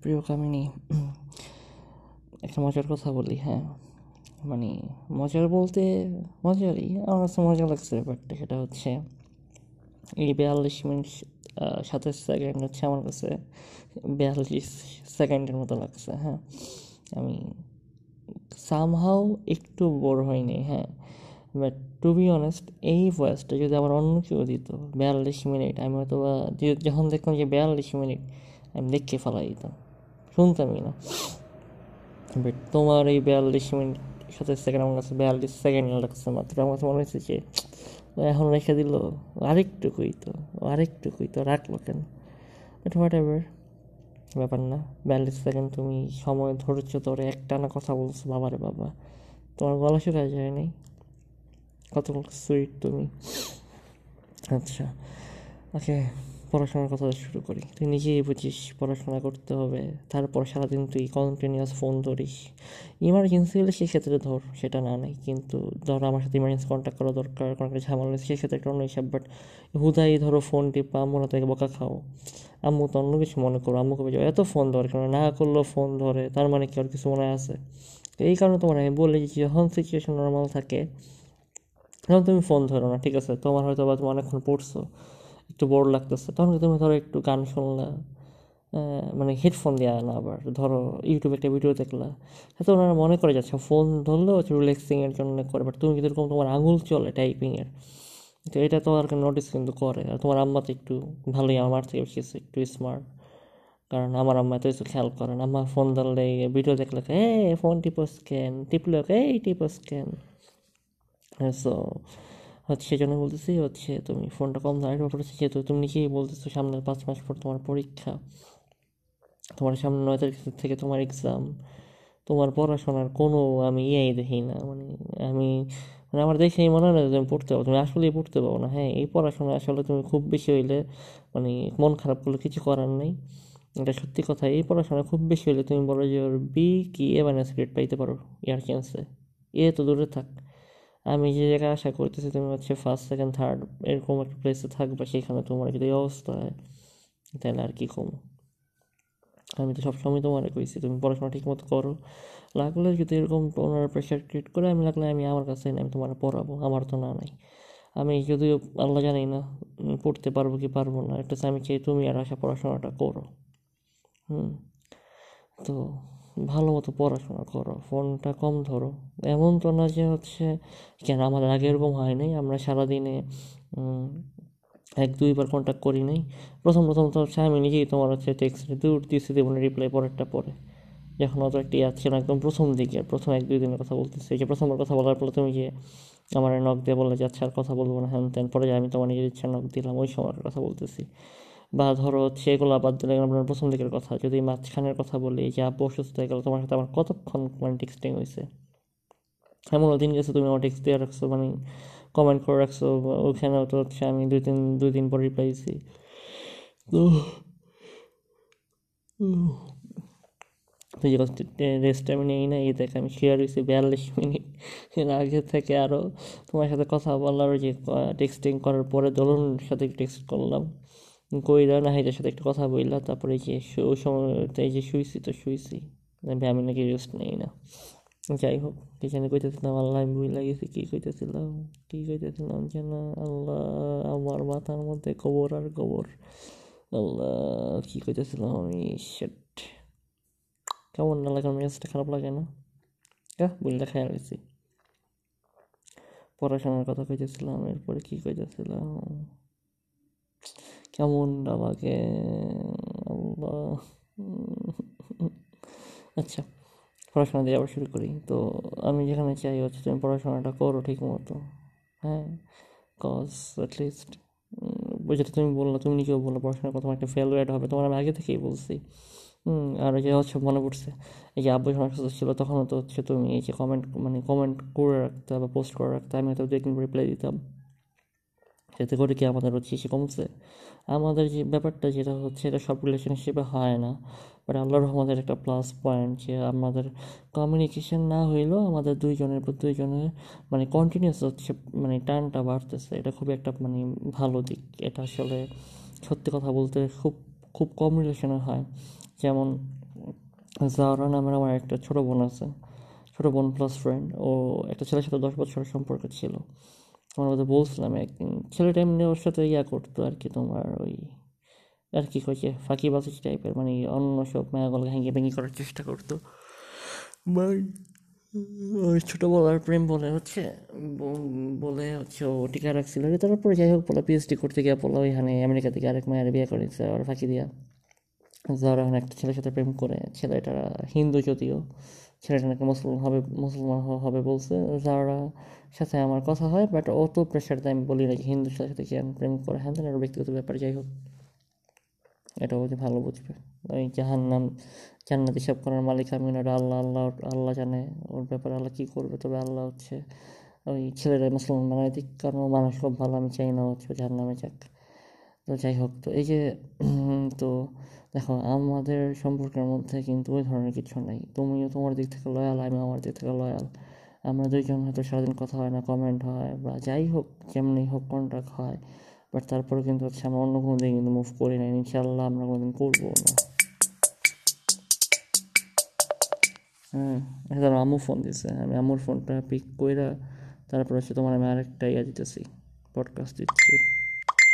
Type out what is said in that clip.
প্রিয় কামিনী একটা মজার কথা বলি হ্যাঁ। মানে মজার বলতে মজারই, আমার কাছে মজা লাগছে ব্যাপারটা, সেটা হচ্ছে এই বিয়াল্লিশ মিনিট সাতাশ সেকেন্ড হচ্ছে আমার কাছে বিয়াল্লিশ সেকেন্ডের মতো লাগছে হ্যাঁ। আমি সামহাও একটু বোর হয়নি হ্যাঁ। বাট টু বি অনেস্ট এই ভয়েসটা যদি আমার অন্য কেউ দিত, বিয়াল্লিশ মিনিট, আমি হয়তো যখন দেখতাম যে বিয়াল্লিশ মিনিট আমি দেখে ফেলাই দিতাম। শুনতামই না। বাট তোমার এই বিয়াল্লিশ মিনিট, সাতাশ সেকেন্ড আমার কাছে বিয়াল্লিশ সেকেন্ড লাগছে মাত্র আমার কাছে মনে হচ্ছে যে এখন রেখে দিল। আরেকটু কইতো আরেকটু কইতো রাখল কেন? বাট হোয়াট এভার ব্যাপার না। বিয়াল্লিশ সেকেন্ড তুমি সময় ধৈর্য ধরে একটানা কথা বলছো বাবারে বাবা। তোমার গলা শুকায় যায় নাই। কত সুইট তুমি। আচ্ছা ওকে পড়াশোনার কথা শুরু করি। তুই নিজেই বুঝিস পড়াশোনা করতে হবে, তারপর সারাদিন তুই কন্টিনিউয়াস ফোন ধরিস। ইমার্জেন্সি হলে সেক্ষেত্রে ধর, সেটা না নেই। কিন্তু ধর আমার সাথে ইমার্জেন্সি কন্ট্যাক্ট করা দরকার, কোনো একটা ঝামেলা হয়েছে সেক্ষেত্রে একটা অন্য হিসাব বাট হুদাই ধরো ফোন টিপা, আম্মু থেকে বকা খাও। আম্মু তো অন্য কিছু মনে করো আম্মুকে বলছো এত ফোন ধরে কেন? না করলেও ফোন ধরে, তার মানে কি? আর কিছু মনে আছে? তো এই কারণে তোমার আমি বলি যে, যখন সিচুয়েশন নর্মাল থাকে, তখন তুমি ফোন ধরো না, ঠিক আছে? তোমার হয়তো বা তুমি অনেকক্ষণ পড়ছো একটু বোর লাগতেছে, তখন তুমি ধরো একটু গান শুনলা মানে হেডফোন দেওয়া না আবার, ধরো ইউটিউবে একটা ভিডিও দেখলা, হয়তো ওনারা মনে করে যাচ্ছে ফোন ধরলেও হচ্ছে রিল্যাক্সিংয়ের জন্য করে বাট তুমি যদি এরকম তোমার আঙুল চলে টাইপিংয়ের তো এটা তো আর নোটিস কিন্তু করে, আর তোমার আম্মা তো একটু ভালোই, আমার থেকে বেশি একটু স্মার্ট কারণ আমার আম্মা তো কিছু খেয়াল করে না আমার ফোন ধরলে ভিডিও দেখলে এ ফোন টিপো স্ক্যান টিপলে এই টিপো স্ক্যান সো হচ্ছে সেই জন্য বলতেছি, হচ্ছে তুমি ফোনটা কম ব্যাপার হচ্ছে যেহেতু তুমি নিজেই বলতেছো সামনের পাঁচ মাস পর তোমার পরীক্ষা, তোমার সামনে নয় তারিখ থেকে তোমার এক্সাম তোমার পড়াশোনার কোনো আমি ইয়েই দেখি না মানে আমি মানে আমার দেখেই মনে হয় না তুমি পড়তে পারো, তুমি আসলেই পড়তে পারো না হ্যাঁ এই পড়াশোনা আসলে তুমি খুব বেশি হইলে মানে মন খারাপ করলে কিছু করার নেই, এটা সত্যি কথা, এই পড়াশোনা খুব বেশি হলে তুমি বলো যে ওর বি কি এ মাইনাস গ্রেড পাইতে পারো, ইয়ার চান্সে এ তো দূরে থাক। আমি যে জায়গায় আশা করতেছি তুমি হচ্ছে ফার্স্ট সেকেন্ড থার্ড এরকম একটা প্লেসে থাকবে, সেখানে তোমার যদি অবস্থা হয়? তাহলে আর কি কম? আমি তো সবসময় তোমার কইছি, তুমি পড়াশোনা ঠিক মতো করো। লাগলে যদি এরকম ওনারা প্রেশার ক্রিয়েট করে আমি, লাগলে আমি আমার কাছে আমি তোমার পড়াবো, আমার তো না নাই। আমি যদিও আল্লাহ জানি না পড়তে পারব কি পারব না এটা আমি চাই তুমি আর আশা পড়াশোনাটা করো। হুম, তো ভালো মতো পড়াশোনা করো, ফোনটা কম ধরো। এমন তো না যে হচ্ছে, কেন আমাদের আগে এরকম হয় নাই, আমরা সারাদিনে এক দুইবার কন্ট্যাক্ট করি নাই। প্রথম প্রথম তো হচ্ছে আমি নিজেই তোমার হচ্ছে টেক্সট দূর দিচ্ছি দেবো না রিপ্লাই পরেরটা পরে। যখন অত একটি ইয়াদ ছিল একদম প্রথম দিকে, প্রথম এক দুই দিনের কথা বলতেছি। যে প্রথমবার কথা বলার পরে তুমি যে আমার নখ দিয়ে বললে যে আচ্ছা আর কথা বলব না, হ্যান ত্যান, পরে আমি তোমার নিজের ইচ্ছা নখ দিলাম, ওই সময়ের কথা বলতেছি। বা ধরো হচ্ছে এগুলো বাদ দিলে আপনার প্রথম দিকের কথা। যদি মাঝখানের কথা বলি, যে আব্বু অসুস্থ হয়ে গেল, তোমার সাথে আমার কতক্ষণ মানে টেক্সটিং হয়েছে এমন দিন গেছে তুমি আমার টেক্সট দিয়ে রাখছো মানে কমেন্ট করে রাখছো, ওখানেও তো হচ্ছে আমি দুই তিন, দুই দিন পর রিপ্লাই দিছি। তো তুই রেস্ট আমি নেই না এই দেখ আমি শেয়ার হয়েছি বিয়াল্লিশ মিনিট। আগে থেকে আরও তোমার সাথে কথা বলার যে টেক্সটিং করার পরে দোলনের সাথে টেক্সট করলাম। কইরা নাহিদের সাথে একটু কথা বললা তারপরে যে ওই সময় এই যে শুইছি তো শুইছি। আমি নাকি রেস্ট নেই না। যাই হোক, কি জানি কইতেছিলাম, আল্লাহ আমি ভুল লাগিয়েছি কী কইতেছিলাম? কী কইতেছিলাম যেন আল্লাহ আমার মাথার মধ্যে কবর আর কবর। আল্লাহ, কী কইতেছিলাম আমি? সেট কেমন না লাগে মেজাজটা খারাপ লাগে না। হ্যাঁ বুঝলে খেয়াল হয়েছি পড়াশোনার কথা কইতেছিলাম, এরপরে কী কইতেছিলাম? কেমন আমাকে আচ্ছা পড়াশোনা দিয়ে আবার শুরু করি। তো আমি যেখানে চাই, হচ্ছে তুমি পড়াশোনাটা করো ঠিক মতো। হ্যাঁ কজ অ্যাটলিস্ট যেটা তুমি বলল, তুমি নিজেও বলল পড়াশোনার কথা একটা ফেল ফেলুয়েড হবে। তোমার আমি আগে থেকেই বলছি। আর যে হচ্ছে মনে পড়ছে, এই যে আব্বু অসুস্থ ছিল, তখনও তো হচ্ছে তুমি এই যে কমেন্ট মানে কমেন্ট করে রাখতে বা পোস্ট করে রাখতে, আমি হয়তো দু একদিন রিপ্লাই দিতাম। এতে করে কি আমাদের হচ্ছে সে কমছে আমাদের যে ব্যাপারটা যেটা হচ্ছে, এটা সব রিলেশনশিপে হয় না। বাট আল্লাহ রহমদের একটা প্লাস পয়েন্ট যে আমাদের কমিউনিকেশন না হইলেও আমাদের দুইজনের দুইজনের মানে কন্টিনিউস হচ্ছে মানে টানটা বাড়তেছে। এটা খুবই একটা মানে ভালো দিক। এটা আসলে সত্যি কথা বলতে খুব খুব কম রিলেশনে হয়। যেমন জাহরা নামের আমার একটা ছোটো বোন আছে। ছোটো বোন প্লাস ফ্রেন্ড ও একটা ছেলের সাথে দশ বছরের সম্পর্ক ছিল। তোমার মধ্যে বলছিলাম একদিন। ছেলেটা এমনি ওর সাথে ইয়া করতো আর কি তোমার ওই আর কি কয়েছে ফাঁকিবাজি টাইপের মানে অন্য সব মায়াগুলো ভেঙে ভেঙে করার চেষ্টা করতো। ভাই, ওই ছোটোবেলার প্রেম বলে হচ্ছে বলে হচ্ছে ও টিকা রাখছিল। তারপরে যাই হোক, বলে পিএইচডি করতে গিয়ে বলে, ওইখানে আমেরিকা থেকে আরেক মায়ের বিয়ে করেছে আর ফাঁকি দিয়া। যারা একটা ছেলের সাথে প্রেম করে ছেলেটা হিন্দু যদিও। ছেলেটা নাকি মুসলমান হবে মুসলমান হবে বলছে যারা সাথে আমার কথা হয় বাট অত প্রেশার দেয়, আমি বলি না হিন্দুর সাথে কি আমি প্রেম করে হ্যাঁ আর ব্যক্তিগত ব্যাপার, যাই হোক। এটা বুঝে ভালো বুঝবে। ওই জাহান নাম জান্নাত হিসাব করার মালিক, আমি ওটা আল্লাহ আল্লাহ আল্লাহ জানে ওর ব্যাপারে আল্লাহ কী করবে, তবে আল্লাহ হচ্ছে, ওই ছেলেরা মুসলমান বানাই দিক কারণ মানুষ খুব ভালো, আমি চাই না হচ্ছে জাহান নামে যাক। তো যাই হোক, তো এই যে তো দেখো আমাদের সম্পর্কের মধ্যে কিন্তু ওই ধরনের কিছু নেই। তুমিও তোমার দিক থেকে লয়াল আমি আমার দিক থেকে লয়াল আমরা দুইজন হয়তো সারাদিন কথা হয় না কমেন্ট হয় বা যাই হোক, যেমনি হোক কন্ট্যাক্ট হয় বাট তারপরে কিন্তু হচ্ছে আমরা অন্য কোনো দিকে কিন্তু মুভ করি না ইনশাল্লাহ আমরা কোনোদিন করব না। হ্যাঁ এখন আম্মু ফোন দিছে, আমি আমুর ফোনটা পিক কইরা তারপর হচ্ছে তোমার আমি আরেকটা ইয়া দিতেছি পডকাস্ট দিচ্ছি।